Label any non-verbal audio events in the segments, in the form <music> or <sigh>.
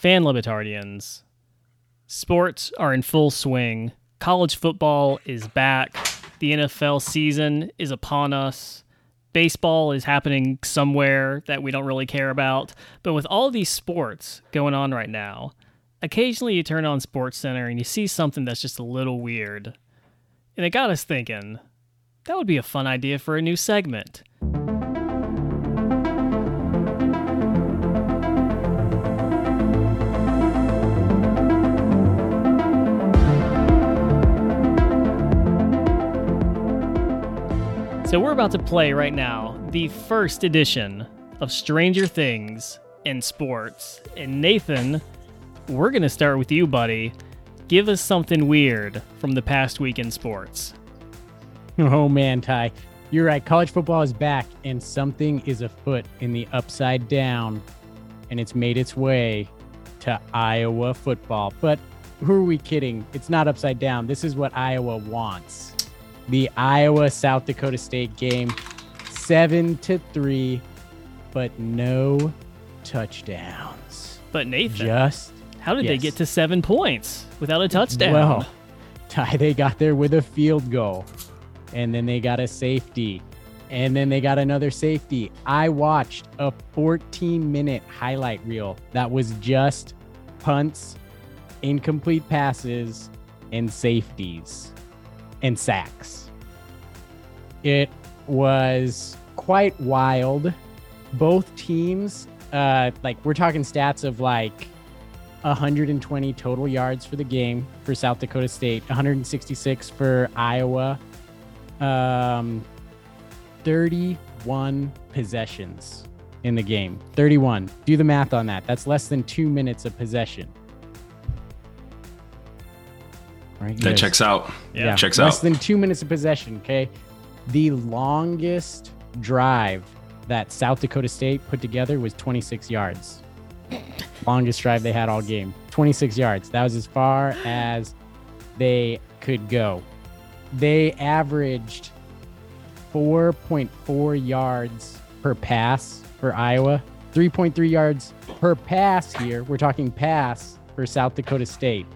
Fan Libertarians, sports are in full swing. College football is back. The NFL season is upon us. Baseball is happening somewhere that we don't really care about. But with all these sports going on right now, occasionally you turn on Sports Center and you see something that's just a little weird. And it got us thinking that would be a fun idea for a new segment. So we're about to play right now the first edition of Stranger Things in sports. And Nathan, we're going to start with you, buddy. Give us something weird from the past week in sports. <laughs> Oh man, Ty, you're right. College football is back, and something is afoot in the upside down, and it's made its way to Iowa football. But who are we kidding? It's not upside down. This is what Iowa wants the Iowa South Dakota State game, seven to three, but no touchdowns. But Nathan, just how did yes. they get to seven points without a touchdown? Well, <laughs> Ty, they got there with a field goal, and then they got a safety, and then they got another safety. I watched a 14 minute highlight reel that was just punts, incomplete passes, and safeties and sacks. It was quite wild. Both teams, uh, like we're talking stats of like 120 total yards for the game for South Dakota State, 166 for Iowa, um, 31 possessions in the game. 31. Do the math on that. That's less than two minutes of possession. Right? That yes. checks out. Yeah. yeah. Checks Less out. Less than two minutes of possession. Okay. The longest drive that South Dakota State put together was 26 yards. longest drive they had all game. 26 yards. That was as far as they could go. They averaged 4.4 yards per pass for Iowa, 3.3 yards per pass here. We're talking pass for South Dakota State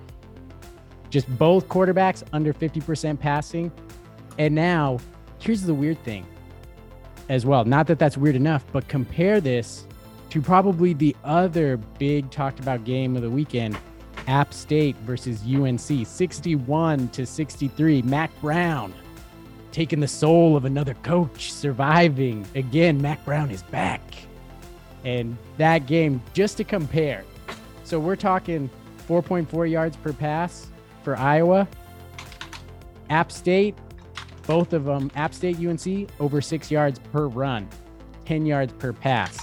just both quarterbacks under 50% passing. And now, here's the weird thing as well. Not that that's weird enough, but compare this to probably the other big talked about game of the weekend App State versus UNC, 61 to 63. Mack Brown taking the soul of another coach, surviving. Again, Mack Brown is back. And that game, just to compare. So we're talking 4.4 yards per pass for Iowa. App State, both of them, App State, UNC, over six yards per run, 10 yards per pass.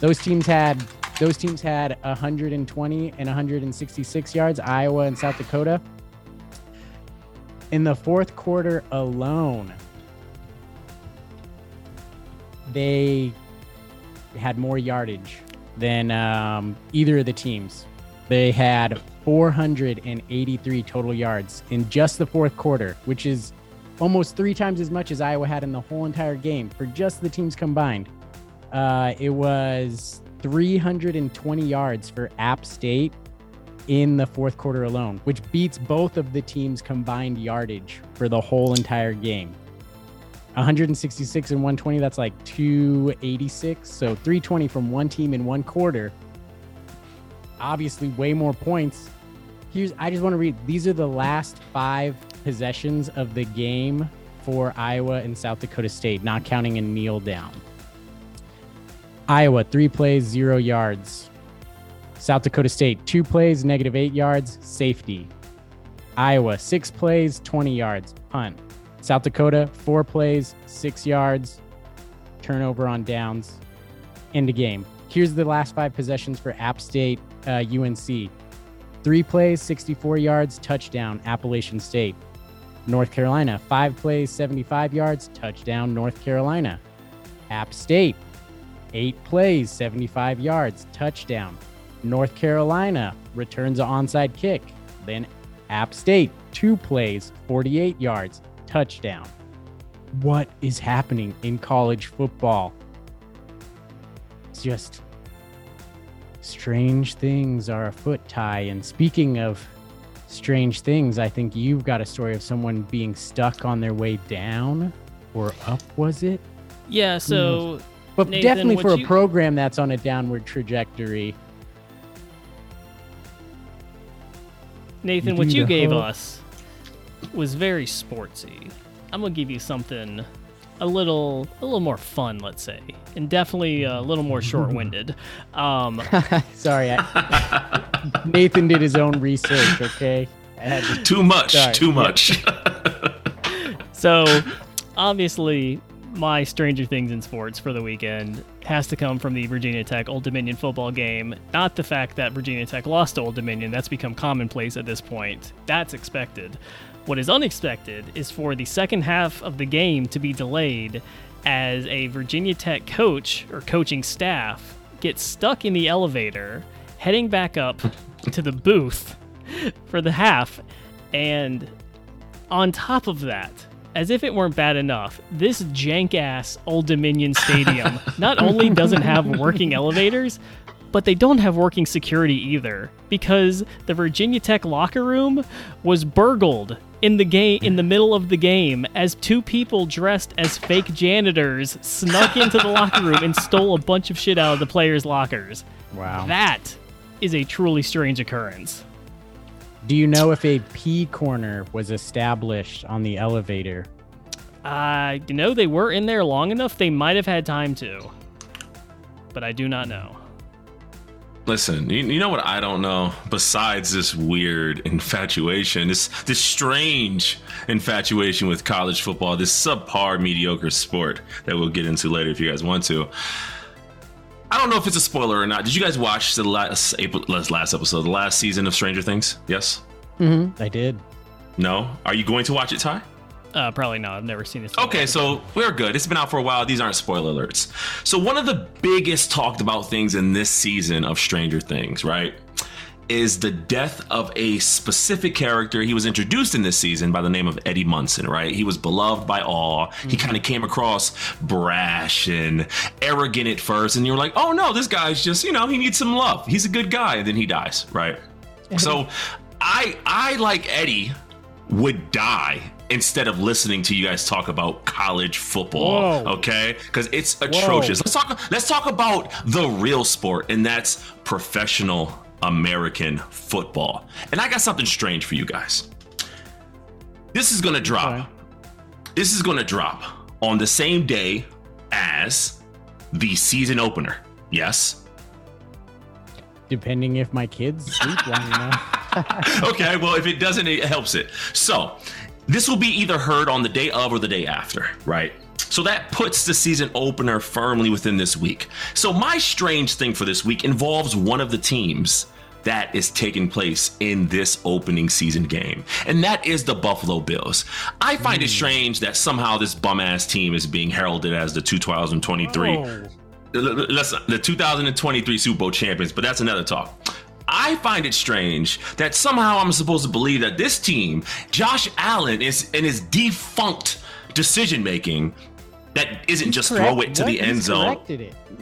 Those teams had those teams had 120 and 166 yards, Iowa and South Dakota. In the fourth quarter alone, they had more yardage than um, either of the teams. They had 483 total yards in just the fourth quarter, which is almost three times as much as Iowa had in the whole entire game for just the teams combined. Uh, it was 320 yards for App State in the fourth quarter alone, which beats both of the teams' combined yardage for the whole entire game. 166 and 120, that's like 286. So 320 from one team in one quarter obviously way more points. Here's I just want to read these are the last five possessions of the game for Iowa and South Dakota State, not counting a kneel down. Iowa, three plays, zero yards. South Dakota State, two plays, negative eight yards, safety. Iowa, six plays, 20 yards, punt. South Dakota, four plays, six yards, turnover on downs, end of game. Here's the last five possessions for App State, uh, UNC. Three plays, 64 yards, touchdown, Appalachian State. North Carolina, five plays, 75 yards, touchdown, North Carolina. App State, eight plays, 75 yards, touchdown. North Carolina returns an onside kick. Then App State, two plays, 48 yards, touchdown. What is happening in college football? It's just strange things are afoot, Ty. And speaking of strange things, I think you've got a story of someone being stuck on their way down or up, was it? Yeah, so. But Nathan, definitely for you- a program that's on a downward trajectory. Nathan, what you gave us was very sportsy. I'm gonna give you something a little a little more fun, let's say, and definitely a little more short-winded. <laughs> Um, <laughs> Sorry, I, Nathan did his own research. Okay, I to- Too much. Sorry. Too much. <laughs> so obviously, my Stranger Things in sports for the weekend has to come from the Virginia Tech Old Dominion football game. Not the fact that Virginia Tech lost to Old Dominion. That's become commonplace at this point. That's expected. What is unexpected is for the second half of the game to be delayed as a Virginia Tech coach or coaching staff gets stuck in the elevator heading back up to the booth for the half. And on top of that, as if it weren't bad enough, this jank ass Old Dominion Stadium <laughs> not only doesn't have working elevators, but they don't have working security either because the Virginia Tech locker room was burgled in the game in the middle of the game as two people dressed as fake janitors snuck into the locker room and stole a bunch of shit out of the players' lockers. wow. That is a truly strange occurrence. Do you know if a P corner was established on the elevator? Uh, you know, they were in there long enough, they might have had time to. But I do not know. Listen, you, you know what I don't know? Besides this weird infatuation, this this strange infatuation with college football, this subpar mediocre sport that we'll get into later if you guys want to. I don't know if it's a spoiler or not. Did you guys watch the last April, last last episode, the last season of Stranger Things? Yes. Mm-hmm. I did. No. Are you going to watch it, Ty? Uh, probably not. I've never seen this. Okay, so we're good. It's been out for a while. These aren't spoiler alerts. So, one of the biggest talked about things in this season of Stranger Things, right, is the death of a specific character. He was introduced in this season by the name of Eddie Munson, right? He was beloved by all. He kind of came across brash and arrogant at first, and you're like, oh no, this guy's just, you know, he needs some love. He's a good guy, and then he dies, right? So, I I like Eddie would die instead of listening to you guys talk about college football. Whoa. Okay, because it's atrocious. Let's talk. Let's talk about the real sport, and that's professional American football. And I got something strange for you guys. This is gonna drop. Okay. This is gonna drop on the same day as the season opener. Yes. Depending if my kids sleep long enough. <laughs> okay, well, if it doesn't, it helps it. So, this will be either heard on the day of or the day after, right? So that puts the season opener firmly within this week. So, my strange thing for this week involves one of the teams that is taking place in this opening season game, and that is the Buffalo Bills. I find it hmm. strange that somehow this bum ass team is being heralded as the 2023 Oh. let's the 2023 Super Bowl champions, but that's another talk. I find it strange that somehow I'm supposed to believe that this team, Josh Allen, is in his defunct decision making that isn't just throw it to what? the end He's zone.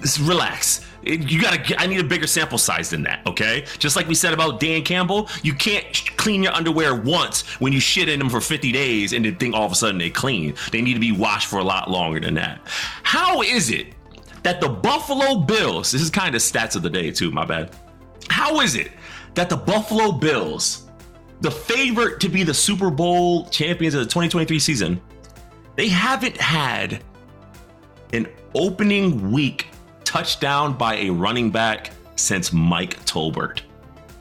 Just relax. It- You gotta. I need a bigger sample size than that. Okay. Just like we said about Dan Campbell, you can't sh- clean your underwear once when you shit in them for 50 days and then think all of a sudden they clean. They need to be washed for a lot longer than that. How is it that the Buffalo Bills? This is kind of stats of the day too. My bad. How is it that the Buffalo Bills, the favorite to be the Super Bowl champions of the 2023 season, they haven't had an opening week touchdown by a running back since Mike Tolbert.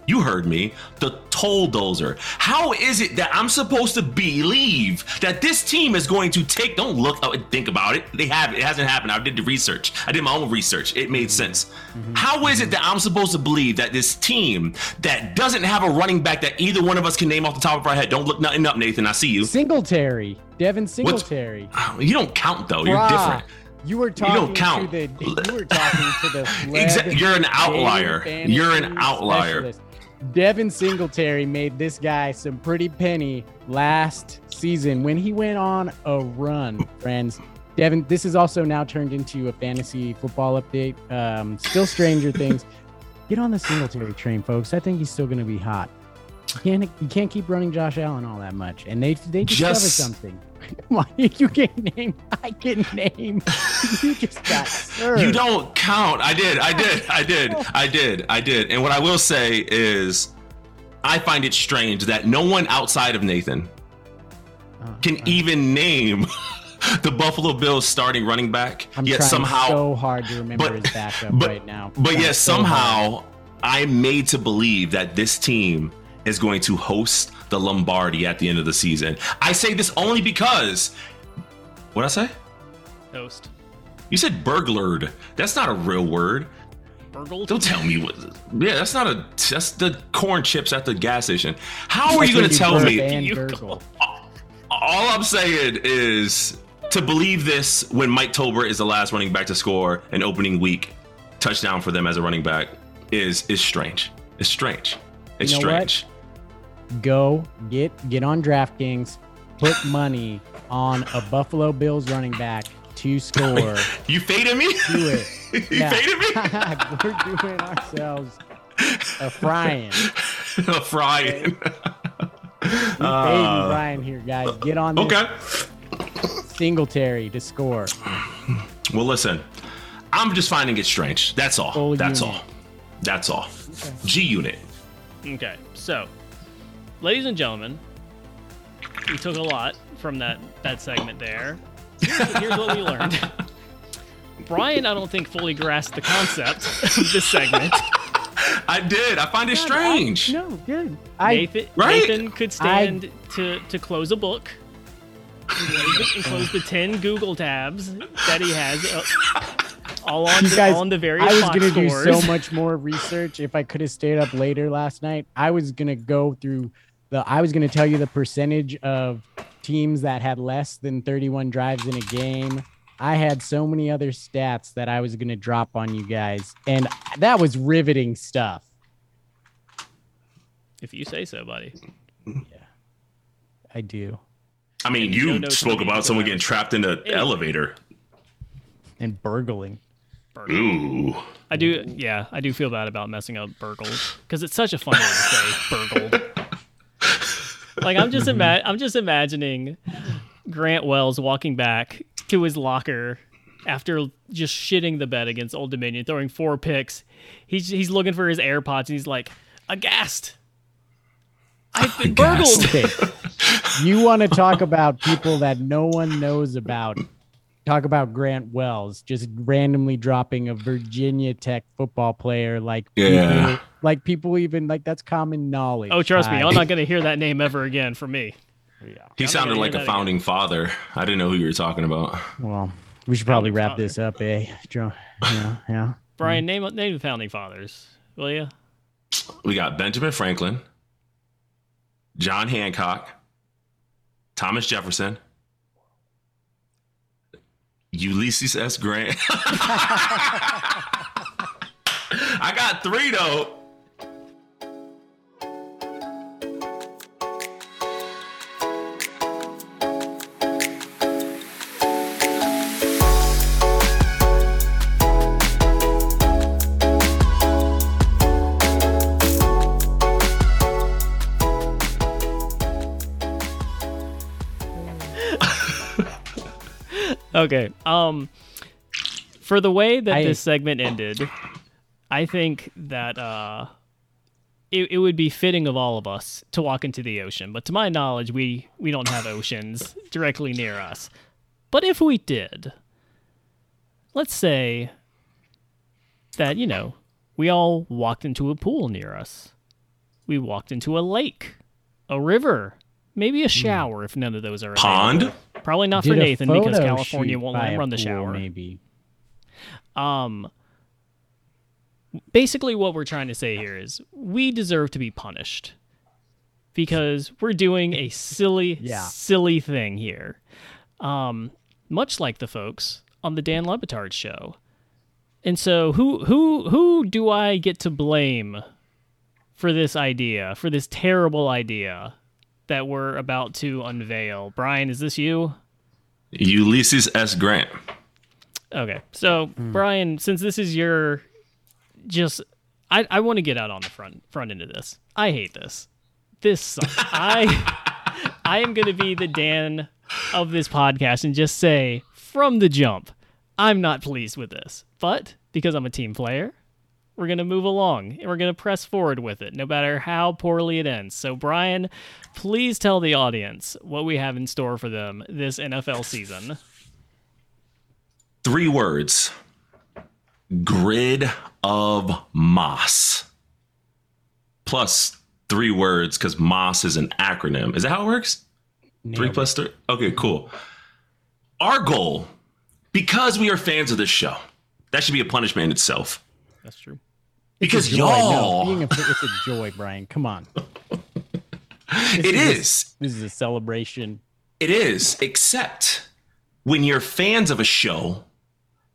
You heard me, the Tolldozer. How is it that I'm supposed to believe that this team is going to take? Don't look, oh, think about it. They have it hasn't happened. I did the research. I did my own research. It made sense. How is it that I'm supposed to believe that this team that doesn't have a running back that either one of us can name off the top of our head? Don't look nothing up, Nathan. I see you. Singletary, Devin Singletary. Oh, you don't count though. You're different. You were talking don't count. to the. You were talking to the. <laughs> You're an outlier. You're an outlier. specialist. Devin Singletary made this guy some pretty penny last season when he went on a run, friends. Devin, this is also now turned into a fantasy football update. Um, still Stranger Things. <laughs> get on the Singletary train, folks. I think he's still going to be hot. You can't you can't keep running Josh Allen all that much, and they they discovered Just- something. <laughs> Why you can name? I can name. <laughs> you just got served. You don't count. I did. I did. I did. I did. I did. And what I will say is, I find it strange that no one outside of Nathan Uh, can even name <laughs> the Buffalo Bills starting running back. I'm yet trying somehow, so hard to remember but- his backup but- right now. but yet so hard. somehow, I'm made to believe that this team is going to host the Lombardi at the end of the season. I say this only because, what I say? Host. You said burglared. That's not a real word. Burgled. Don't tell me what. Yeah, that's not a. That's the corn chips at the gas station. How are you going <laughs> to tell me? You gurgle. All I'm saying is to believe this when Mike Tolbert is the last running back to score an opening week touchdown for them as a running back is is strange. It's strange. It's You know what? strange. Go get get on DraftKings, put money on a Buffalo Bills running back to score. <laughs> You faded me. Do it. <laughs> you Yeah. faded me. <laughs> We're doing ourselves a frying. a frying. We fading Uh, Bryan here, guys. Get on this Okay. Singletary to score. Well, listen. I'm just finding it strange. That's all. Full That's unit. all. That's all. G unit. Okay, so, ladies and gentlemen, we took a lot from that that segment there. Here's, here's what we learned. <laughs> Bryan, I don't think fully grasped the concept of this segment. I did. I find it strange. No, good. I Nathan, Right? Nathan could stand to to close a book and close, the, and close the ten Google tabs that he has, uh, all on the, guys, all on the various I was box gonna do so much more research if I could have stayed up later last night. I was gonna go through the. I was gonna tell you the percentage of teams that had less than 31 drives in a game. I had so many other stats that I was gonna drop on you guys, and that was riveting stuff. If you say so, buddy. Yeah, I do. I mean, And you spoke about someone getting trapped in an Anyway. elevator. And burgling. Ooh. I do, yeah, I do feel bad about messing up burgled because it's such a fun way to say burgled. Like I'm just <laughs> ima- I'm just imagining Grant Wells walking back to his locker after just shitting the bed against Old Dominion, throwing four picks. He's he's looking for his AirPods and he's like, aghast. I've been burgled. Okay. <laughs> you want to talk about people that no one knows about? Talk about Grant Wells just randomly dropping a Virginia Tech football player like Yeah. people, like people even like that's common knowledge. Oh, trust me, I'm not gonna hear that name ever again from me. He I'm sounded like a that founding father. I didn't know who you were talking about. Well, we should probably wrap father. this up, eh? Joe? Yeah, yeah. Bryan, name name the founding fathers, will you? We got Benjamin Franklin, John Hancock, Thomas Jefferson, Ulysses S. Grant. <laughs> I got three though. Okay. Um for the way that I- this segment ended, I think that uh it, it would be fitting of all of us to walk into the ocean. But to my knowledge, we we don't have oceans <laughs> directly near us. But if we did, let's say that, you know, we all walked into a pool near us. We walked into a lake, a river, maybe a shower if none of those are Pond? available. Probably not Did for Nathan because California won't let him run the pool, shower. Maybe. Um basically what we're trying to say here is we deserve to be punished because we're doing a silly Yeah. silly thing here. Um much like the folks on the Dan Le Batard show. And so who who who do I get to blame for this idea, for this terrible idea that we're about to unveil? Bryan, is this you? Ulysses S. Grant. Okay. So, Hmm. Bryan, since this is your just I, I want to get out on the front front end of this. I hate this. This sucks. I <laughs> I am going to be the Dan of this podcast and just say from the jump, I'm not pleased with this. But because I'm a team player, we're going to move along and we're going to press forward with it, no matter how poorly it ends. So, Bryan, please tell the audience what we have in store for them this NFL season. Three words grid of moss. Plus three words because moss is an acronym. Is that how it works? Three Nailed plus three? Okay, cool. Our goal, because we are fans of this show, that should be a punishment in itself. That's true. Because y'all, being a, it's a joy, Bryan. Come on. <laughs> it is. This is a celebration. It is, except when you're fans of a show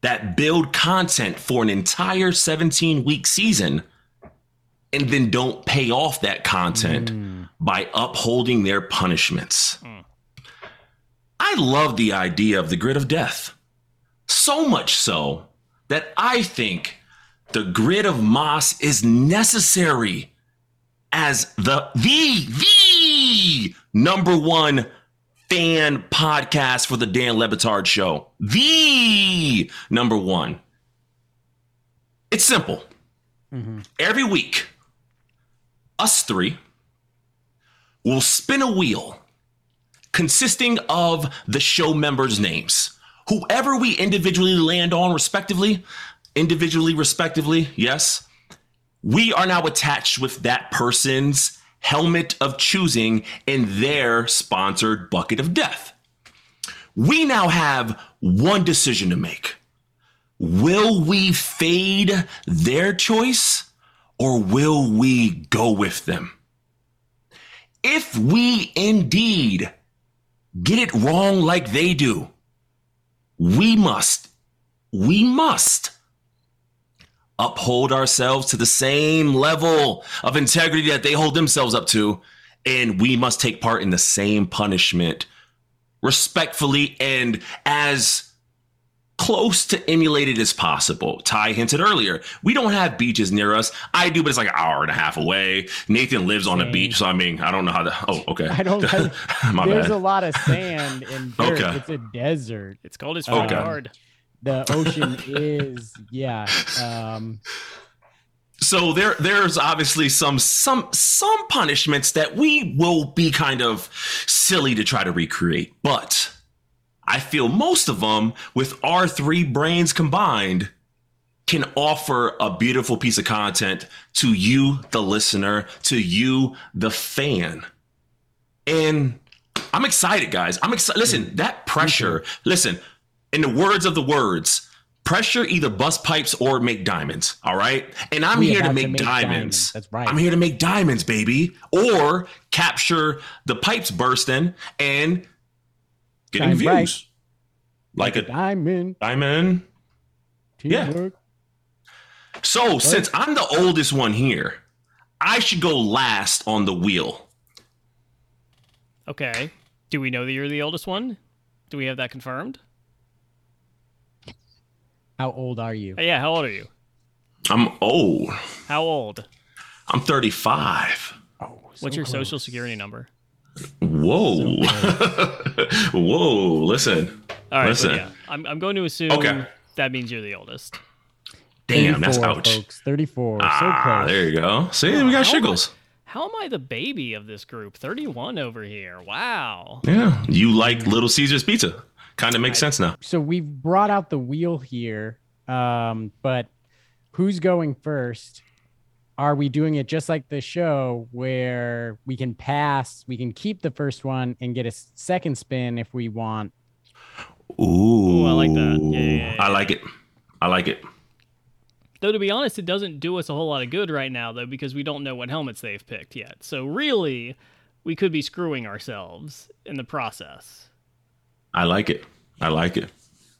that build content for an entire 17 week season and then don't pay off that content hmm. by upholding their punishments. I love the idea of the grid of death. So much so that I think the grid of moss is necessary as the the the number one fan podcast for the Dan Le Batard show. The number one. It's simple. Mm-hmm. Every week, us three will spin a wheel consisting of the show members' names. Whoever we individually land on, respectively, individually, respectively, yes, we are now attached with that person's helmet of choosing in their sponsored bucket of death. We now have one decision to make. Will we fade their choice or will we go with them? If we indeed get it wrong like they do, we must, we must uphold ourselves to the same level of integrity that they hold themselves up to, and we must take part in the same punishment respectfully and as close to emulated as possible. Ty hinted earlier, we don't have beaches near us. I do, but it's like an hour and a half away. Nathan lives on a beach, so I mean, I don't know how to. Oh, okay. I don't. <laughs> My there's bad. a lot of sand and dirt. Okay. It's a desert. It's cold as Okay. hard. The ocean is, yeah. Um, so there there's obviously some some some punishments that we will be kind of silly to try to recreate but i feel most of them with our three brains combined can offer a beautiful piece of content to you the listener to you the fan. And i'm excited guys. I'm excited listen that pressure listen in the words of the words pressure either bust pipes or make diamonds all right and i'm We here to make, to make diamonds. diamonds. That's right. i'm here to make diamonds baby or capture the pipes bursting and getting Shine views bright. like a diamond. diamond Yeah. Teamwork. so since i'm the oldest one here i should go last on the wheel Okay. Do we know that you're the oldest one? Do we have that confirmed? How old are you? Yeah, how old are you? i'm old How old? i'm 35 Oh, What's your social security number? whoa <laughs> whoa listen All right, Listen. yeah, I'm, I'm going to assume Okay. that means you're the oldest. damn that's ouch folks. 34. so ah close. there you go see we got How am I- shiggles How am I the baby of this group? 31 over here. Wow. Yeah, you like Little Caesars pizza. Kind of makes sense now. So we've brought out the wheel here, um, but who's going first? Are we doing it just like the show where we can pass, we can keep the first one and get a second spin if we want? Ooh, I like that. Yeah, yeah, yeah, I like it. I like it. Though to be honest, it doesn't do us a whole lot of good right now though because we don't know what helmets they've picked yet. So really, we could be screwing ourselves in the process. I like it. I like it.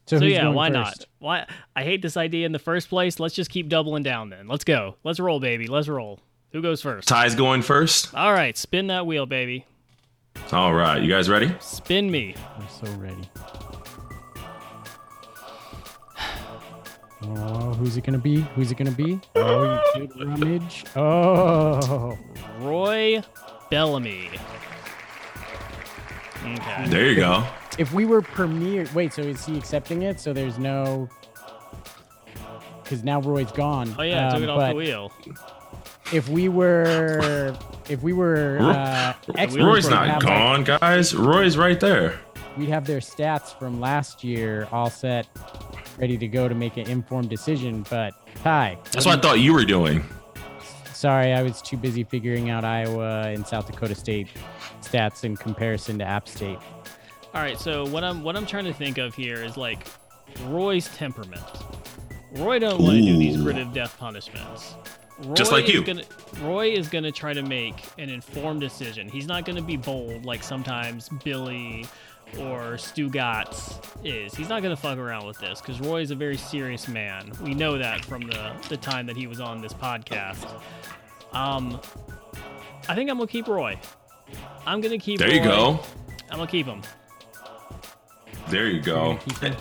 So, So yeah, why first? not? Why I hate this idea in the first place. Let's just keep doubling down then. Let's go. Let's roll, baby. Let's roll. Who goes first? Ty's going first. All right, spin that wheel, baby. All right, you guys ready? Spin me. I'm so ready. <sighs> Oh, who's it gonna be? Who's it gonna be? Oh, you good rummage. Oh, Roy Bellamy. Okay. There you go. If we were premier, wait. So is he accepting it? So there's no, because now Roy's gone. Oh yeah, Um, took it off the wheel. If we were, if we were, uh, experts, Roy's we'd not have, like, gone, guys. Roy's right there. we'd have their stats from last year all set, ready to go to make an informed decision. But Ty, That's what I thought you were doing. sorry, I was too busy figuring out Iowa and South Dakota State stats in comparison to App State. All right, so what I'm what I'm trying to think of here is like Roy's temperament. Roy don't want to do these Ooh. grit of death punishments. Roy Just like is you. Gonna, Roy is going to try to make an informed decision. He's not going to be bold like sometimes Billy or Stugotz is. He's not going to fuck around with this because Roy is a very serious man. We know that from the, the time that he was on this podcast. Um, I think I'm going to keep Roy. I'm going to keep There you Roy. go. I'm going to keep him. There you go. <laughs>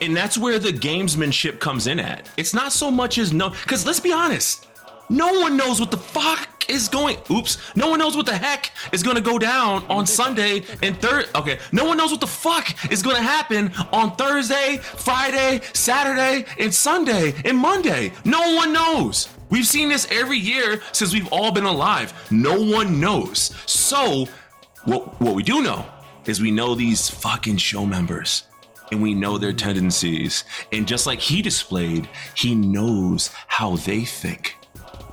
And that's where the gamesmanship comes in at. It's not so much as no, because let's be honest, no one knows what the fuck is going. Oops, no one knows what the heck is going to go down on Sunday and third. Okay, no one knows what the fuck is going to happen on Thursday, Friday, Saturday, and Sunday and Monday. No one knows. We've seen this every year since we've all been alive. No one knows. So, what what we do know is we know these fucking show members and we know their tendencies. And just like he displayed, he knows how they think.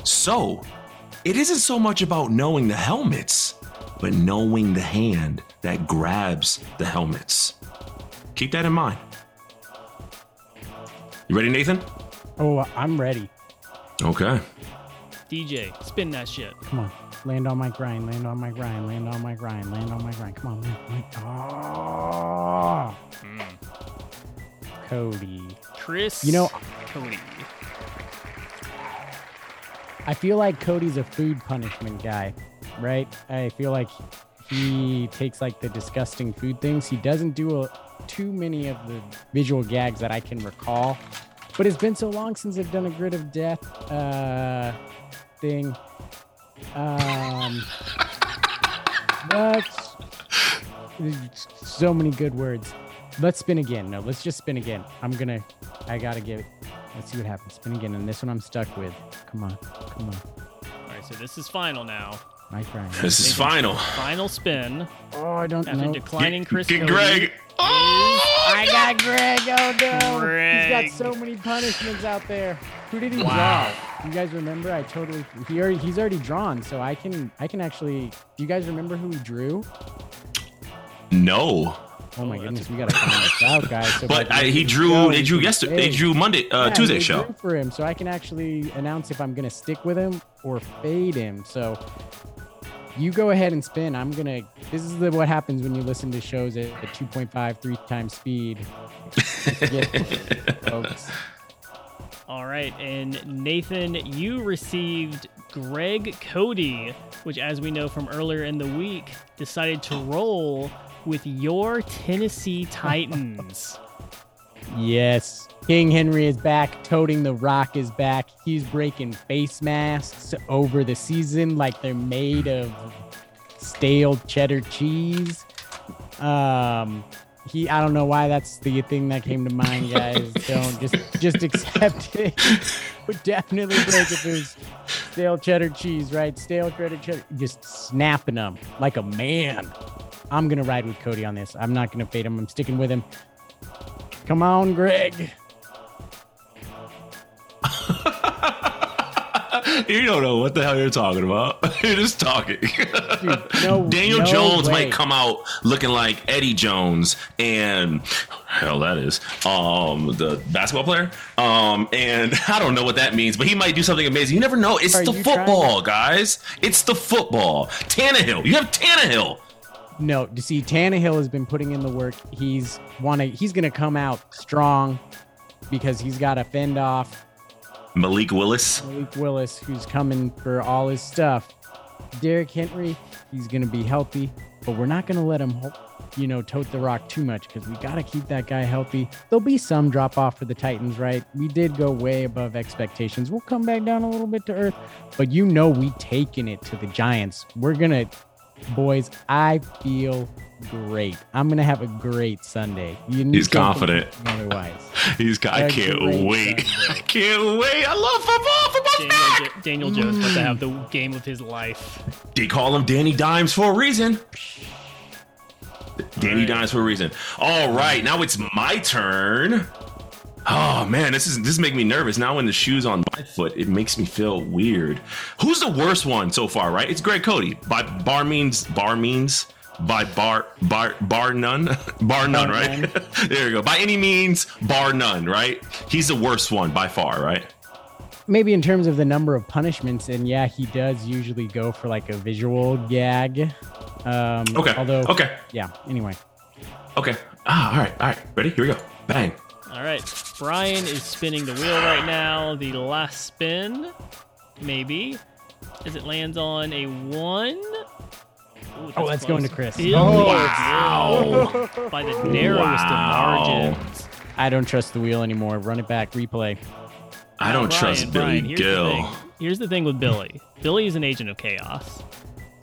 So, it isn't so much about knowing the helmets, but knowing the hand that grabs the helmets. Keep that in mind. You ready, Nathan? Oh, I'm ready. Okay. DJ, spin that shit. Come on. Land on my grind, land on my grind, land on my grind, land on my grind. Come on, land, land. Oh. Cody. Chris. You know- Cody. I feel like Cody's a food punishment guy, right? I feel like he takes like the disgusting food things. He doesn't do a, too many of the visual gags that I can recall. But it's been so long since I've done a grid of death uh, thing. Um, what? So many good words. Let's spin again. No, let's just spin again. I'm gonna. I gotta give it. Let's see what happens. Spin again, and this one I'm stuck with. Come on, come on. All right, so this is final now. My friend. This is final. Final spin Oh, I don't after know. declining Chris Get Cody. Greg. Oh, I got Greg. Oh no, Greg. he's got so many punishments out there. Who did he Wow. draw? You guys remember? I totally. He already. He's already drawn, so I can. I can actually. Do you guys remember who he drew? no. Oh my Oh, goodness, we gotta find this out, guys. So But I, he drew. show, They drew can yesterday. They drew Monday, uh, Yeah, Tuesday show. for him, so I can actually announce if I'm gonna stick with him or fade him. So you go ahead and spin. I'm gonna. This is the, what happens when you listen to shows at, at 2.5, three times speed. <laughs> Get- folks. All right, and Nathan, you received Greg Cody, which, as we know from earlier in the week, decided to roll with your Tennessee <laughs> Titans. Yes. King Henry is back. Toting the Rock is back. He's breaking face masks over the season like they're made of stale cheddar cheese. Um, he I don't know why that's the thing that came to mind, guys. <laughs> don't just just accept it. <laughs> Would definitely break if it was stale cheddar cheese, right? Stale cheddar cheddar. Just snapping them like a man. I'm gonna ride with Cody on this. I'm not gonna fade him. I'm sticking with him. Come on, Greg. <laughs> you don't know what the hell you're talking about. <laughs> you're just talking. <laughs> Dude, no, Daniel no Jones way. might come out looking like Eddie Jones and hell that is um the basketball player um and I don't know what that means but he might do something amazing you never know it's Are the football guys it's the football Tannehill you have Tannehill No, to see Tannehill has been putting in the work. He's wanna he's gonna come out strong because he's got to fend off Malik Willis Malik Willis, who's coming for all his stuff. Derrick Henry, he's gonna be healthy. but we're not going to let him, you know, tote the rock too much because we got to keep that guy healthy. There'll be some drop off for the Titans, right? We did go way above expectations. We'll come back down a little bit to earth, but you know, we taking it to the Giants. We're going to, boys, I feel great. I'm gonna have a great Sunday. You He's confident. Otherwise, <laughs> he's. Got, I can't wait. <laughs> I can't wait. I love football. Football's Daniel, back. Daniel Jones about to have the mm. game of his life. They call him Danny Dimes for a reason. Danny right. Dimes for a reason. All right, now it's my turn. Oh man, this is this is making me nervous. Now when the shoes on my foot, it makes me feel weird. Who's the worst one so far? Right? It's Greg Cody. By bar means bar means by bar bar bar none? <laughs> Bar none bar right? none. <laughs> there you go. By any means bar none right? He's the worst one by far right? Maybe in terms of the number of punishments and yeah he does usually go for like a visual gag. Um okay although okay. Yeah anyway. Okay. Ah all right all right. Ready? Here we go. Bang. All right. Bryan is spinning the wheel right now. The last spin maybe. As it lands on a one Ooh, oh, that's close. going to Chris. Oh, wow. By the narrowest wow. of margins. I don't trust the wheel anymore. Run it back. Replay. I don't Bryan, trust Billy Bryan, here's Gill. The here's the thing with Billy. Billy is an agent of chaos.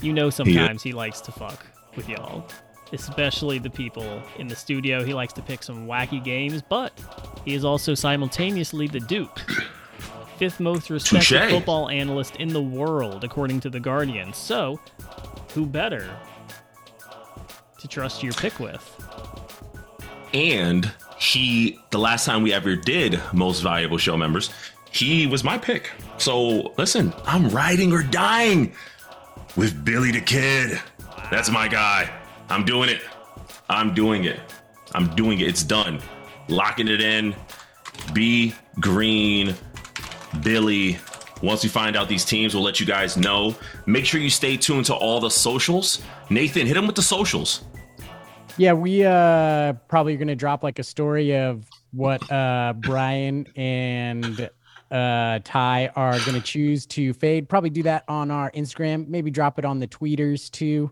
You know, sometimes he, he likes to fuck with y'all, especially the people in the studio. He likes to pick some wacky games, but he is also simultaneously the Duke fifth most respected Touché. football analyst in the world, according to The Guardian. So, who better to trust your pick with? And he, the last time we ever did most valuable show members, he was my pick. So listen, I'm riding or dying with Billy the Kid. Wow. That's my guy. I'm doing it. I'm doing it. I'm doing it. It's done. Locking it in. B Green, Billy, once we find out these teams, we'll let you guys know. Make sure you stay tuned to all the socials. Nathan, hit them with the socials. Yeah, we uh probably are going to drop like a story of what uh Bryan and uh Ty are going to choose to fade. Probably do that on our Instagram, maybe drop it on the tweeters too,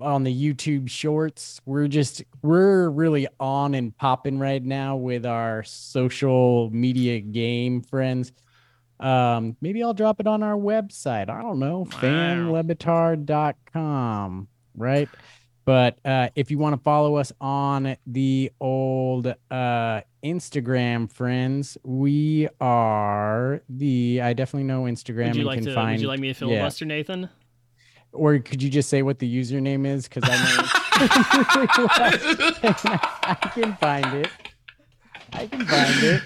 on the YouTube shorts. We're just we're really on and popping right now with our social media game friends. Um, maybe I'll drop it on our website. I don't know, wow. fanlebatard.com, right? But uh, if you want to follow us on the old uh, Instagram, friends, we are the. I definitely know Instagram. Would you like to? Find, would you like me to filibuster, yeah. Nathan? Or could you just say what the username is? Because I know <laughs> <laughs> I can find it. I can find it.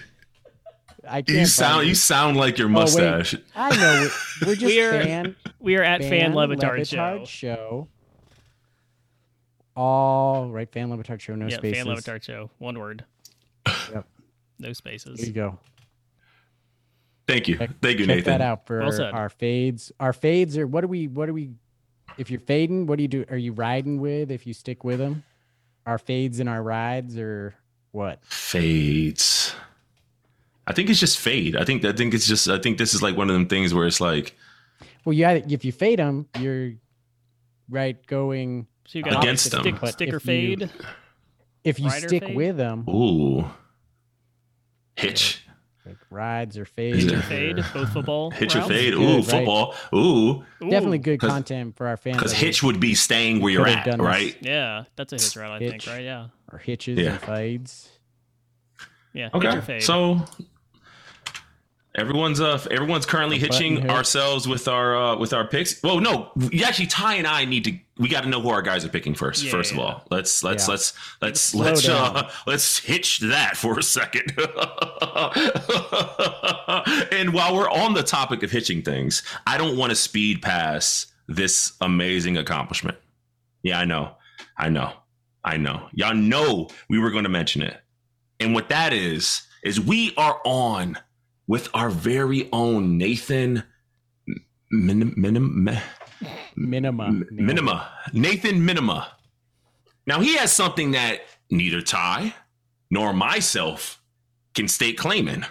I can't. You sound you sound like your oh, mustache. Oh, I know. We're just <laughs> we are, fan. We are at Fan, fan Le Batard, show. show. All right, Fan Le Batard show. No yeah, spaces. Fan Le Batard show. One word. Yep. No spaces. There you go. Thank you. Check, Thank you, check Nathan. that out for well our fades. Our fades are what do we what do we if you're fading, what do you do? Are you riding with if you stick with them? Our fades and our rides or what? Fades. I think it's just fade. I think I think it's just I think this is like one of them things where it's like, well, yeah, if you fade them, you're right going so you got against them. Stick, sticker fade. You, if you stick fade? with them, ooh, hitch. Like rides or fade, hitch or fade, both football. <laughs> Hitch routes? or fade, ooh, good, football, right? ooh. Definitely good content for our fans. Because hitch would be staying where you're at, right? Yeah, that's a hitch route, I hitch, think, right? Yeah. Or hitches yeah. and fades. Yeah. Okay. So Everyone's uh everyone's currently hitching ourselves with our uh with our picks. Well, no, actually Ty and I need to we got to know who our guys are picking first. Yeah, first yeah. of all, let's let's yeah. let's let's let's uh, <laughs> let's hitch that for a second. <laughs> and while we're on the topic of hitching things, I don't want to speed past this amazing accomplishment. Yeah, I know, I know, I know. Y'all know we were going to mention it, and what that is is we are on with our very own Nathan Min- Minim- Minima. Minima. Nathan Minima. Now he has something that neither Ty nor myself can state claiming.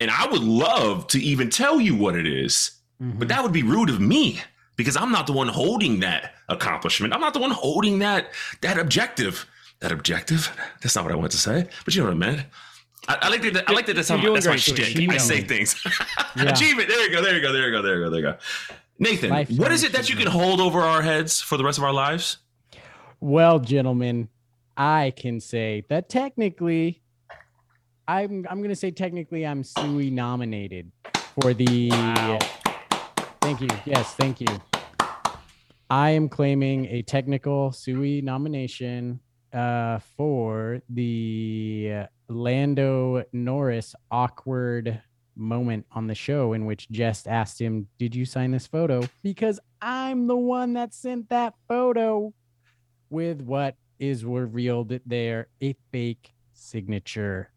And I would love to even tell you what it is, mm-hmm. but that would be rude of me because I'm not the one holding that accomplishment. I'm not the one holding that that objective. That objective. That's not what I wanted to say, but you know what I meant. I, I like that. I like that. That's, how, that's my shtick. I say things. <laughs> Yeah. Achievement. There you go. There you go. There you go. There you go. There you go. Nathan, Life what is it that you can hold over our heads for the rest of our lives? Well, gentlemen, I can say that technically, I'm I'm gonna say technically I'm Suey nominated for the. Wow. Thank you. Yes, thank you. I am claiming a technical Suey nomination uh, for the Lando Norris awkward moment on the show in which Jess asked him, Did you sign this photo? Because I'm the one that sent that photo with what is revealed there a fake signature,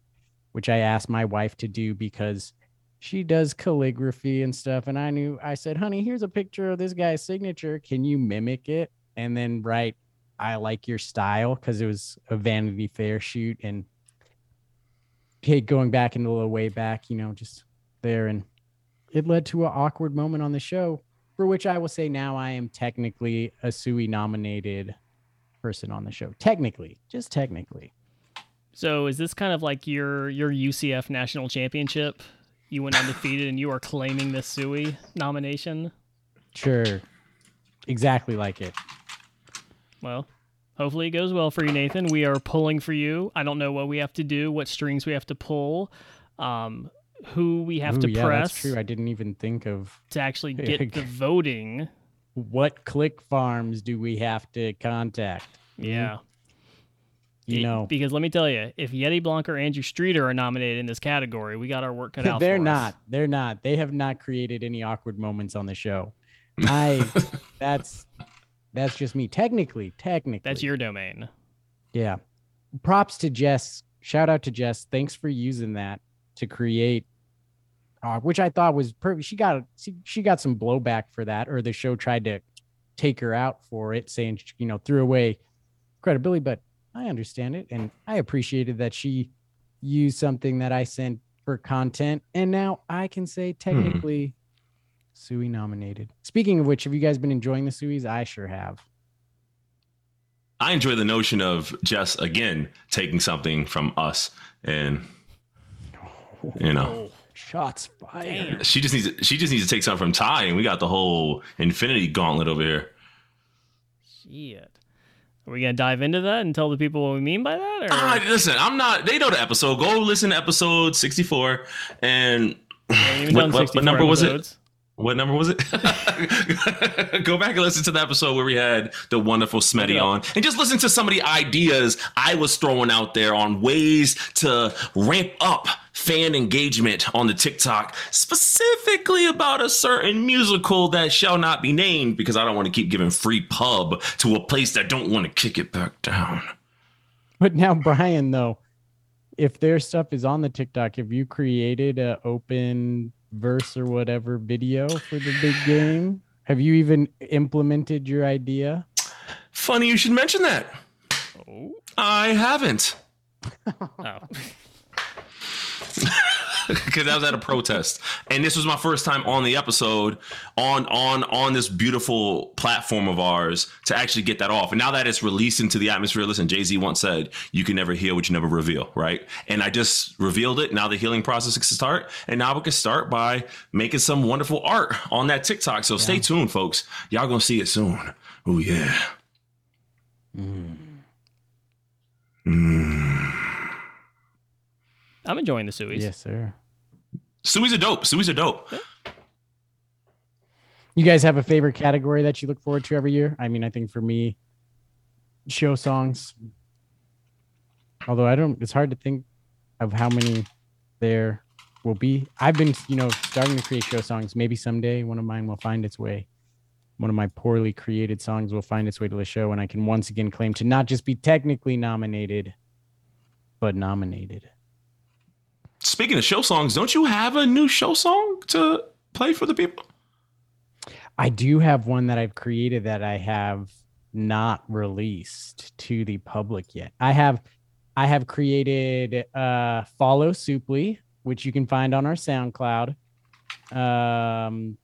which I asked my wife to do because she does calligraphy and stuff. And I knew, I said, honey, here's a picture of this guy's signature. Can you mimic it? And then write, I like your style because it was a Vanity Fair shoot. And Kate going back into a little way back, you know, just there. And it led to an awkward moment on the show, for which I will say now I am technically a Suey nominated person on the show. Technically, just technically. So is this kind of like your your UCF national championship? You went undefeated and you are claiming the Suey nomination? Sure. Exactly like it. Well, hopefully it goes well for you, Nathan. We are pulling for you. I don't know what we have to do, what strings we have to pull. Um, who we have Ooh, to yeah, press. That's true. I didn't even think of to actually <laughs> get the voting. What click farms do we have to contact? Yeah. You know, because let me tell you, if Yeti Blanc or Andrew Streeter are nominated in this category, we got our work cut <laughs> out. They're not. Us. They're not. They have not created any awkward moments on the show. <laughs> I. that's that's just me. Technically, technically, that's your domain. Yeah. Props to Jess. Shout out to Jess. Thanks for using that to create uh, which I thought was perfect. She got she, she got some blowback for that, or the show tried to take her out for it, saying you know threw away credibility. But I understand it, and I appreciated that she used something that I sent for content, and now I can say hmm. technically, hmm. Suey nominated. Speaking of which, have you guys been enjoying the Sueys? I sure have. I enjoy the notion of Jess again taking something from us and you know Shots fired. She just needs to, she just needs to take something from Ty, and we got the whole Infinity Gauntlet over here. Shit. Are we gonna dive into that and tell the people what we mean by that? Or? Uh, listen, I'm not. They know the episode. Go listen to episode 64. And what, what, what, number episodes. was it? What number was it? <laughs> Go back and listen to the episode where we had the wonderful Smetty on and just listen to some of the ideas I was throwing out there on ways to ramp up fan engagement on the TikTok, specifically about a certain musical that shall not be named because I don't want to keep giving free pub to a place that don't want to kick it back down. But now, Brian, though, if their stuff is on the TikTok, have you created an open verse or whatever video for the big game? Have you even implemented your idea? Funny you should mention that. Oh. I haven't. <laughs> oh. <laughs> <laughs> because I was at a protest, and this was my first time on the episode on on on this beautiful platform of ours to actually get that off. And now that it's released into the atmosphere, listen, Jay Z once said, "You can never heal what you never reveal," right? And I just revealed it. Now the healing process can start, and now we can start by making some wonderful art on that TikTok. So yeah. stay tuned, folks. Y'all gonna see it soon. Oh yeah. Mm. Mm. I'm enjoying the Sueys. Yes, sir. Sueys a dope. Sueys a dope. You guys have a favorite category that you look forward to every year? I mean, I think for me, show songs. Although I don't, it's hard to think of how many there will be. I've been, you know, starting to create show songs. Maybe someday one of mine will find its way. One of my poorly created songs will find its way to the show, and I can once again claim to not just be technically nominated, but nominated. Speaking of show songs, don't you have a new show song to play for the people? I do have one that I've created that I have not released to the public yet. I have I have created uh follow Supli, which you can find on our SoundCloud. Um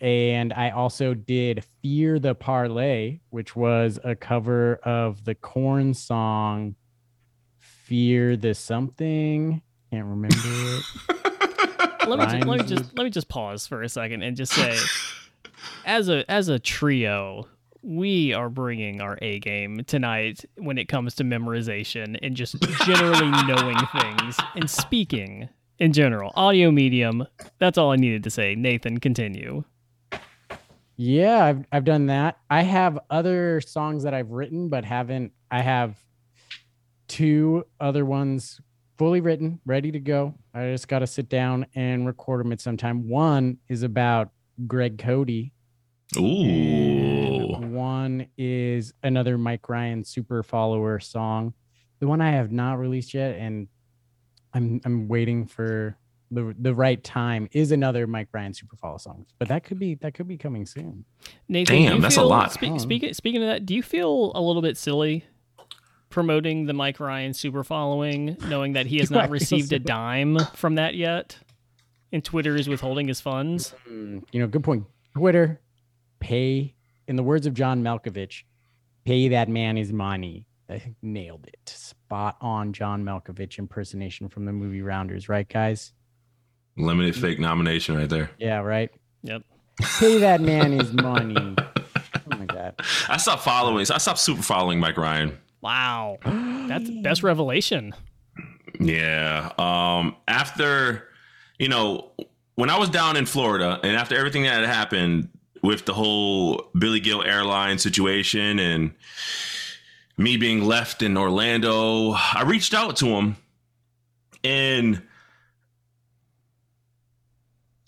and I also did Fear the Parlay, which was a cover of the Korn song Fear the something. Can't remember it. <laughs> let me just, let me just let me just pause for a second and just say, <laughs> as a as a trio, we are bringing our A game tonight when it comes to memorization and just generally <laughs> knowing things and speaking in general. Audio medium. That's all I needed to say. Nathan, continue. Yeah, I've I've done that. I have other songs that I've written but haven't I have two other ones fully written, ready to go. I just got to sit down and record them at some time. One is about Greg Cote. Ooh. and One is another Mike Ryan super follower song. The one I have not released yet and I'm I'm waiting for the the right time is another Mike Ryan super follow song. But that could be that could be coming soon. Nathan, Damn, you that's a feel- lot. Speak, Oh. speaking speaking of that, do you feel a little bit silly promoting the Mike Ryan super following, knowing that he has <laughs> not received a dime from that yet, and Twitter is withholding his funds? Mm, you know, good point. Twitter, pay, in the words of John Malkovich, pay that man his money. I think nailed it. Spot on John Malkovich impersonation from the movie Rounders, right, guys? Limited fake nomination right there. Yeah, right. Yep. Pay that man his <laughs> money. Oh my god. I stopped following. I stopped super following Mike Ryan. Wow, <gasps> that's best revelation. Yeah. Um, after, you know, when I was down in Florida and after everything that had happened with the whole Billy Gil airline situation and me being left in Orlando, I reached out to him and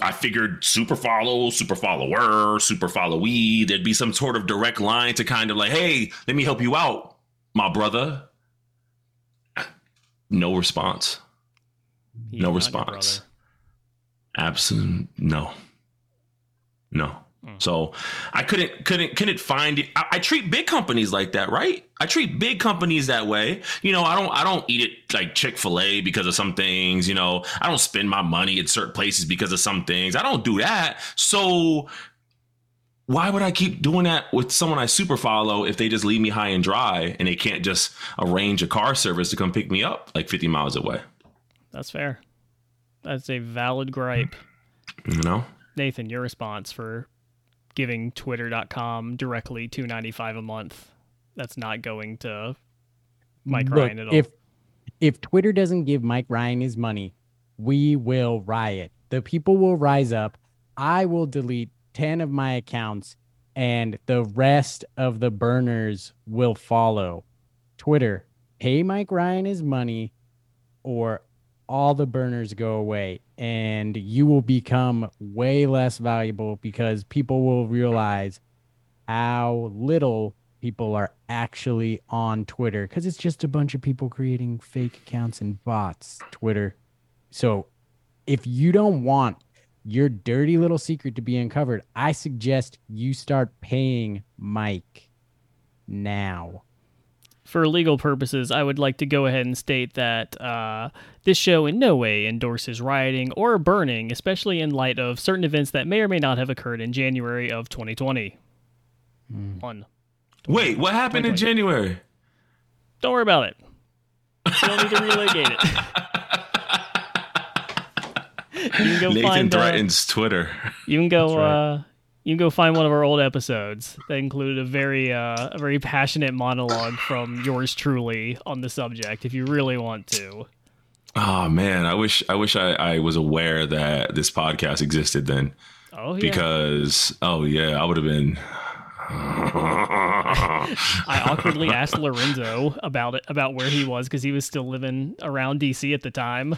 I figured super follow, super follower, super followee. There'd be some sort of direct line to kind of like, hey, let me help you out, my brother. No response. He's No response. Absolute no. No. Mm. So I couldn't couldn't couldn't find it. I, I treat big companies like that, right? I treat big companies that way. You know, I don't I don't eat it like Chick-fil-A because of some things, you know. I don't spend my money at certain places because of some things. I don't do that. So why would I keep doing that with someone I super follow if they just leave me high and dry and they can't just arrange a car service to come pick me up like 50 miles away? That's fair. That's a valid gripe. You know? Nathan, your response for giving Twitter.com directly two ninety five a month. That's not going to Mike Look, Ryan at all. If if Twitter doesn't give Mike Ryan his money, we will riot. The people will rise up. I will delete 10 of my accounts and the rest of the burners will follow. Twitter, pay Mike Ryan his money or all the burners go away and you will become way less valuable because people will realize how little people are actually on Twitter because it's just a bunch of people creating fake accounts and bots. Twitter. So if you don't want your dirty little secret to be uncovered, I suggest you start paying Mike now. For legal purposes, I would like to go ahead and state that uh, this show in no way endorses rioting or burning, especially in light of certain events that may or may not have occurred in January of 2020. One. Wait, what happened in January? Don't worry about it. You don't need to relitigate it. <laughs> you can go Nathan find. Uh, Twitter. you can go. Right. Uh, you can go find one of our old episodes that included a very, uh, a very passionate monologue from yours truly on the subject, if you really want to. Oh man, I wish I wish I, I was aware that this podcast existed then. Oh yeah. Because oh yeah, I would have been <laughs> I awkwardly <laughs> asked Lorenzo about it, about where he was because he was still living around DC at the time.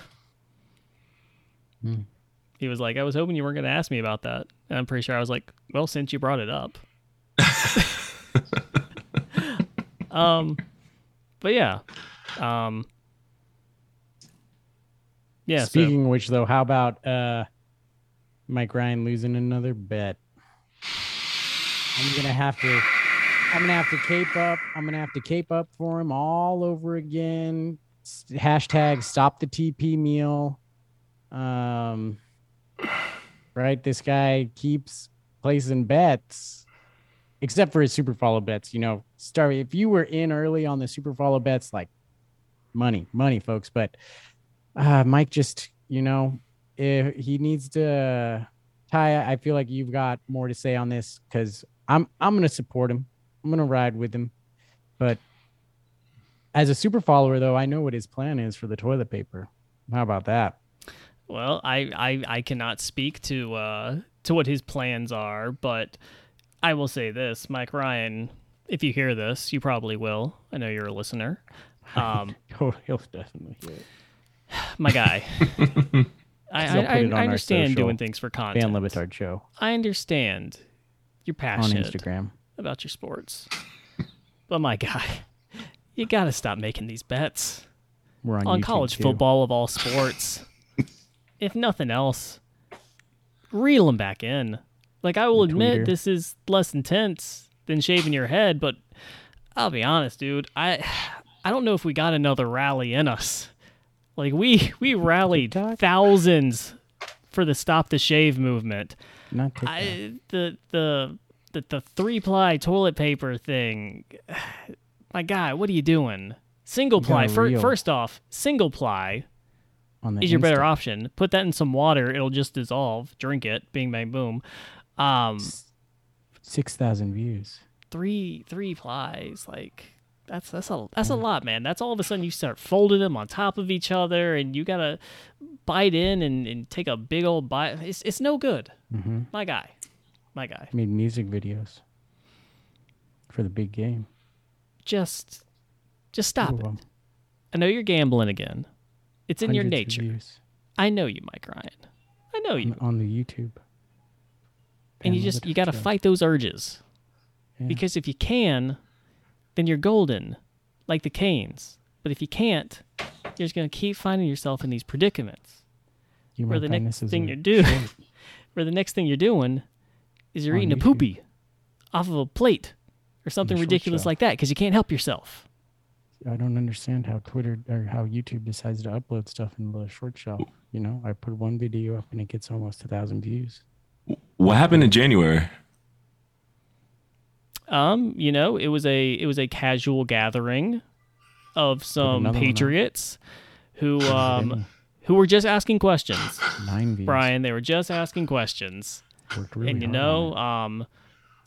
Hmm. He was like, "I was hoping you weren't going to ask me about that," and I'm pretty sure I was like, "Well, since you brought it up." <laughs> um, but yeah, um, yeah. so- Speaking of which, though, how about uh, Mike Ryan losing another bet? I'm gonna have to. I'm gonna have to cape up. I'm gonna have to cape up for him all over again. Hashtag stop the TP meal. Um, right. This guy keeps placing bets, except for his super follow bets. You know, start if you were in early on the super follow bets, like money, money, folks. But uh, Mike just, you know, if he needs to, Ty, I feel like you've got more to say on this because I'm I'm gonna support him. I'm gonna ride with him, but as a super follower, though, I know what his plan is for the toilet paper. How about that? Well, I, I, I cannot speak to uh, to what his plans are, but I will say this, Mike Ryan. If you hear this, you probably will. I know you're a listener. <laughs> Um, oh, he'll definitely hear it. <sighs> my guy. <laughs> I, I, put it on I understand doing things for content. Fan Le Batard show I understand you're on passionate Instagram. about your sports, but my guy, you got to stop making these bets We're on, on college too. football of all sports. If nothing else, reel them back in. Like I will admit, this is less intense than shaving your head, but I'll be honest, dude. I <sighs> I don't know if we got another rally in us. Like we we rallied thousands for the stop the shave movement. Not I the the the, the three ply toilet paper thing. <sighs> My guy, what are you doing? Single ply. Fir- first off, single ply on the is your better option. Put that in some water; it'll just dissolve. Drink it. Bing bang boom. Um, Six thousand views. three three plies like that's that's a that's a lot, man. That's all of a sudden you start folding them on top of each other, and you gotta bite in and, and take a big old bite. It's it's no good. Mm-hmm. My guy, my guy. Made music videos for the big game. Just just stop Ooh, it. um, I know you're gambling again. It's in your nature. I know you, Mike Ryan. I know you. on, on the YouTube. and you just you got to fight those urges Yeah. because if you can then you're golden like the canes but if you can't you're just going to keep finding yourself in these predicaments You where the next thing you're doing <laughs> where the next thing you're doing is you're On eating a poopy off of a plate or something ridiculous show. like that because you can't help yourself I don't understand how Twitter or how YouTube decides to upload stuff in the short shelf. You know, I put one video up and it gets almost a thousand views. What happened in January? um you know it was a it was a casual gathering of some another one up. patriots who <laughs> um who were just asking questions <laughs> Nine views. Brian, they were just asking questions. Worked really and you hard know, um,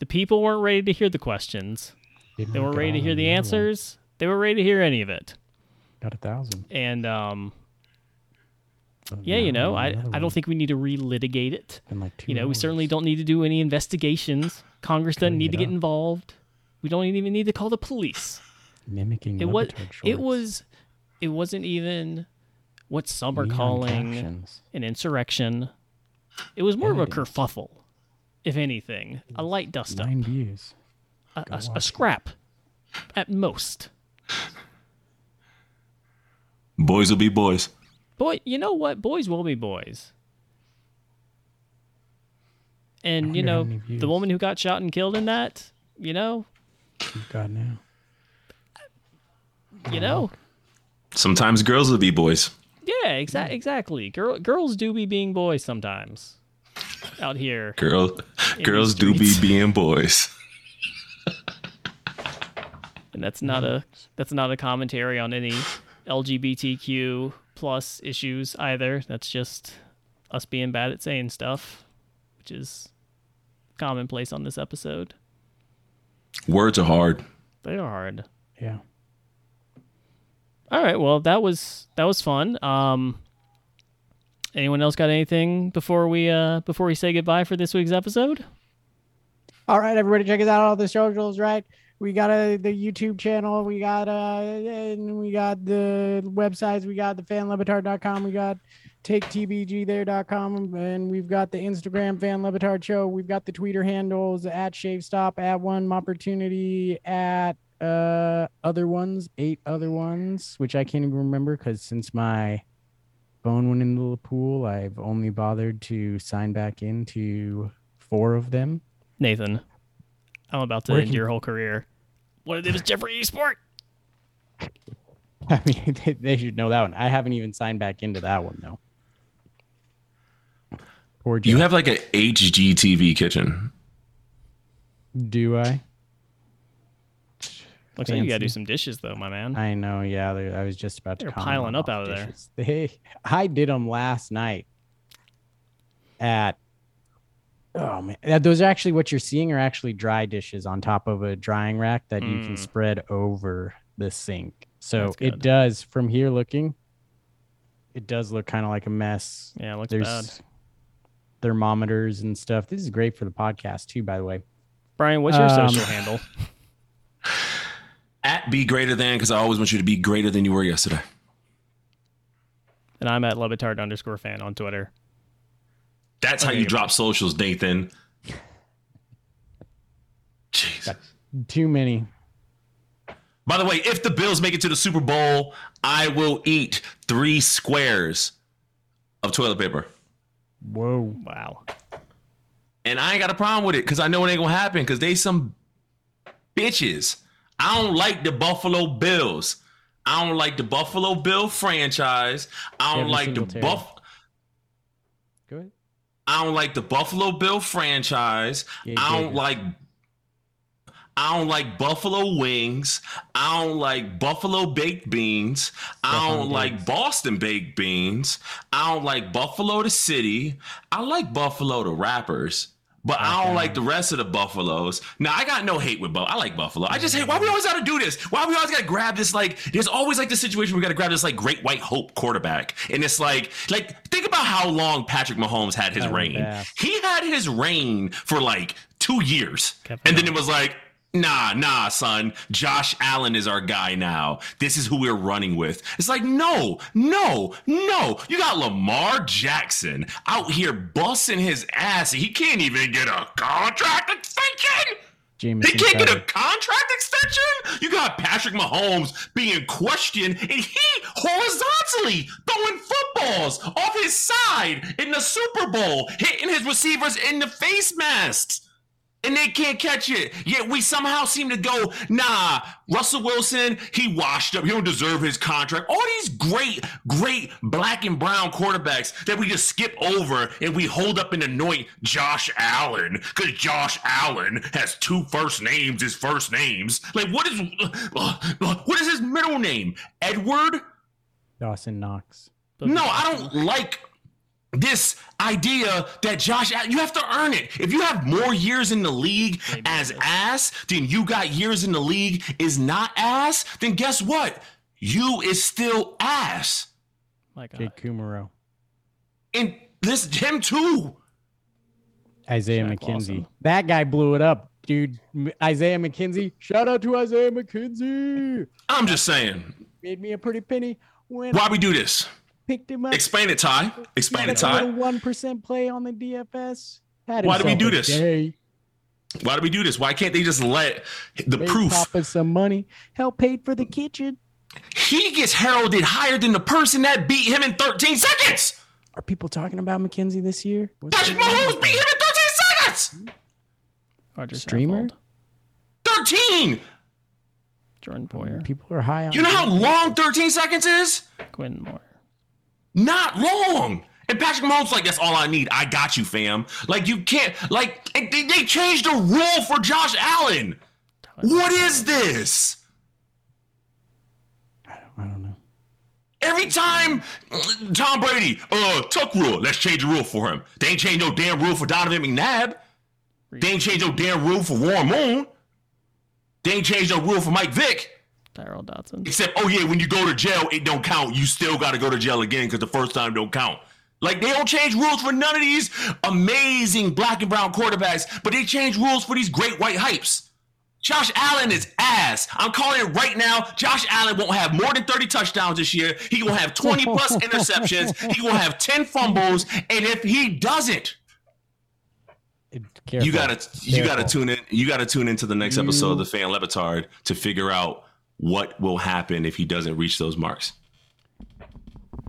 the people weren't ready to hear the questions. Didn't They weren't ready to hear the other one. answers. They were ready to hear any of it. Got a thousand. And um, But yeah, you know, I, I don't think we need to relitigate it. Been like two You know, we certainly don't need to do any investigations. Congress doesn't Cutting need to get up. involved. We don't even need to call the police. mimicking. It was it was it wasn't even what some are Neon calling captions. an insurrection. It was more of a kerfuffle, if anything, a light dust up. nine views. a, a- a scrap at most. Boys will be boys. Boy, you know what? Boys will be boys. And you know, the woman who got shot and killed in that, you know, You've now. you know, Sometimes girls will be boys. yeah, exa- exactly. Girl, girls do be being boys sometimes out here. Girl, In girls do be being boys. <laughs> and that's not a that's not a commentary on any LGBTQ plus issues either. That's just us being bad at saying stuff, which is commonplace on this episode. Words are hard. They are hard. Yeah. All right, well that was that was fun. Um, anyone else got anything before we uh before we say goodbye for this week's episode? All right, everybody, check us out. On all the socials, right? We got uh, the YouTube channel. We got uh, and we got the websites. We got the fanlevitard.com. We got taketbg there.com. And we've got the Instagram fan Le Batard show. We've got the Twitter handles at shave stop, at one opportunity, at uh other ones, eight other ones, which I can't even remember because since my phone went into the pool, I've only bothered to sign back into four of them. Nathan, I'm about to end your whole career. What it was Jeffrey Esport? <laughs> I mean, they, they should know that one. I haven't even signed back into that one though. Poor You have like an HGTV kitchen. Do I? Looks like you gotta do some dishes though, my man. I know. Yeah, they- I was just about to. They're piling up out the of there. dishes. <laughs> They, I did them last night. At. Oh man, those are actually what you're seeing are actually dry dishes on top of a drying rack that you can Mm. spread over the sink. So it does from here looking. It does look kind of like a mess. yeah, it looks There's bad. thermometers and stuff. This is great for the podcast too, by the way. Brian, what's your Um, social handle? <laughs> At be greater than, because I always want you to be greater than you were yesterday. And I'm at Levitard underscore fan on Twitter. That's how Okay, you you're drop socials, Nathan. Jeez. Too many. By the way, if the Bills make it to the Super Bowl, I will eat three squares of toilet paper. Whoa. Wow. And I ain't got a problem with it because I know it ain't gonna happen because they some bitches. I don't like the Buffalo Bills. I don't like the Buffalo Bill franchise. I don't Devin like the Singletary. Buff. I don't like the Buffalo Bill franchise. Yeah, I don't like. I don't like buffalo wings. I don't like buffalo baked beans. I don't like. Boston baked beans. I don't like Buffalo the city. I like Buffalo the rappers. But I don't like the rest of the Buffaloes. Now I got no hate with Buffalo. I like Buffalo. I just hate why we always gotta do this. Why we always gotta grab this like there's always like this situation we gotta grab this like great white hope quarterback. And it's like like think about how long Patrick Mahomes had his reign. He had his reign for like two years. And then it was like, nah, nah, son. Josh Allen is our guy now. This is who we're running with. It's like, no, no, no. You got Lamar Jackson out here busting his ass. He can't even get a contract extension. He can't get a contract extension. You got Patrick Mahomes being questioned, and he horizontally throwing footballs off his side in the Super Bowl, hitting his receivers in the face masks. And they can't catch it. Yet we somehow seem to go, nah, Russell Wilson, he washed up. He don't deserve his contract. All these great, great black and brown quarterbacks that we just skip over and we hold up and anoint Josh Allen because Josh Allen has two first names, his first names. Like, what is uh, what is his middle name? Edward? Dawson Knox. No, I don't like this idea that Josh, you have to earn it. If you have more years in the league Maybe as it is. ass than you got years in the league is not ass, then guess what? You is still ass. My God. Jake Kumerow. And this him too. Isaiah Shaq McKenzie. Lawson. That guy blew it up, dude. Isaiah McKenzie. Shout out to Isaiah McKenzie. I'm just saying. Made me a pretty penny when Why I we do this? Picked him up. Explain it, Ty. Explain it, Ty. One percent play on the DFS. Had Why do we do this? day. Why do we do this? Why can't they just let the Made proof? Papa some money. Help paid for the kitchen. He gets heralded higher than the person that beat him in 13 seconds. Are people talking about McKenzie this year? What's Patrick? Mahomes beat him in 13 seconds. Roger Streamer? Saffold, 13. Jordan Poyer, People are high on. You know how long 13 seconds is? Quinn Moore. Not long. And Patrick Mahomes like, that's all I need. I got you, fam. Like you can't. Like they, they changed the rule for Josh Allen. What is this? I don't, I don't know. Every time Tom Brady, uh, tuck rule. Let's change the rule for him. They ain't changed no damn rule for Donovan McNabb. They ain't changed no damn rule for Warren Moon. They ain't changed no rule for Mike Vick. Tyrel Dodson. Except, oh yeah, when you go to jail, it don't count. You still got to go to jail again because the first time don't count. Like they don't change rules for none of these amazing black and brown quarterbacks, but they change rules for these great white hypes. Josh Allen is ass. I'm calling it right now. Josh Allen won't have more than 30 touchdowns this year. He will have 20 plus <laughs> interceptions. He will have 10 fumbles. And if he doesn't, Careful. you gotta you gotta tune in. You gotta tune into the next episode of the Fan Le Batard to figure out what will happen if he doesn't reach those marks.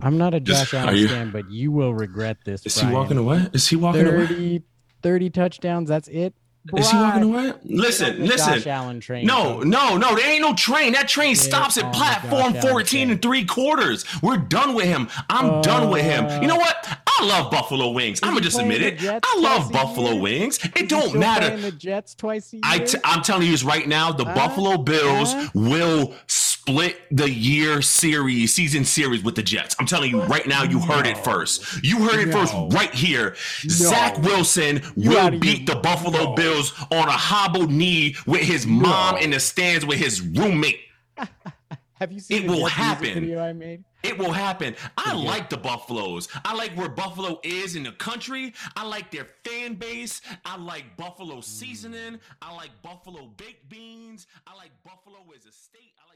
I'm not a Josh Allen fan, but you will regret this. Is he walking away? Is he walking away? 30, 30 touchdowns. That's it. Is he walking away? Listen, listen. Josh Allen train. No, no, no. There ain't no train. That train stops at the platform Josh 14 and three quarters. We're done with him. I'm done with him. Uh, You know what? I love Buffalo wings. I'm gonna just admit it. Jets I love Buffalo year? wings. Is It don't matter. playing The Jets twice a year. I t- I'm telling you this right now. The Huh? Buffalo Bills Huh? will split the year series, season series with the Jets. I'm telling you right now. You heard it first. You heard it No. first right here. Zach Wilson You will beat the Buffalo No. Bills on a hobbled knee with his mom in the stands with his roommate. <laughs> Have you seen It will happen. video I made? It will happen. I good. like the Buffaloes. I like where Buffalo is in the country. I like their fan base. I like Buffalo seasoning. Mm. I like Buffalo baked beans. I like Buffalo as a state. I like Buffalo as a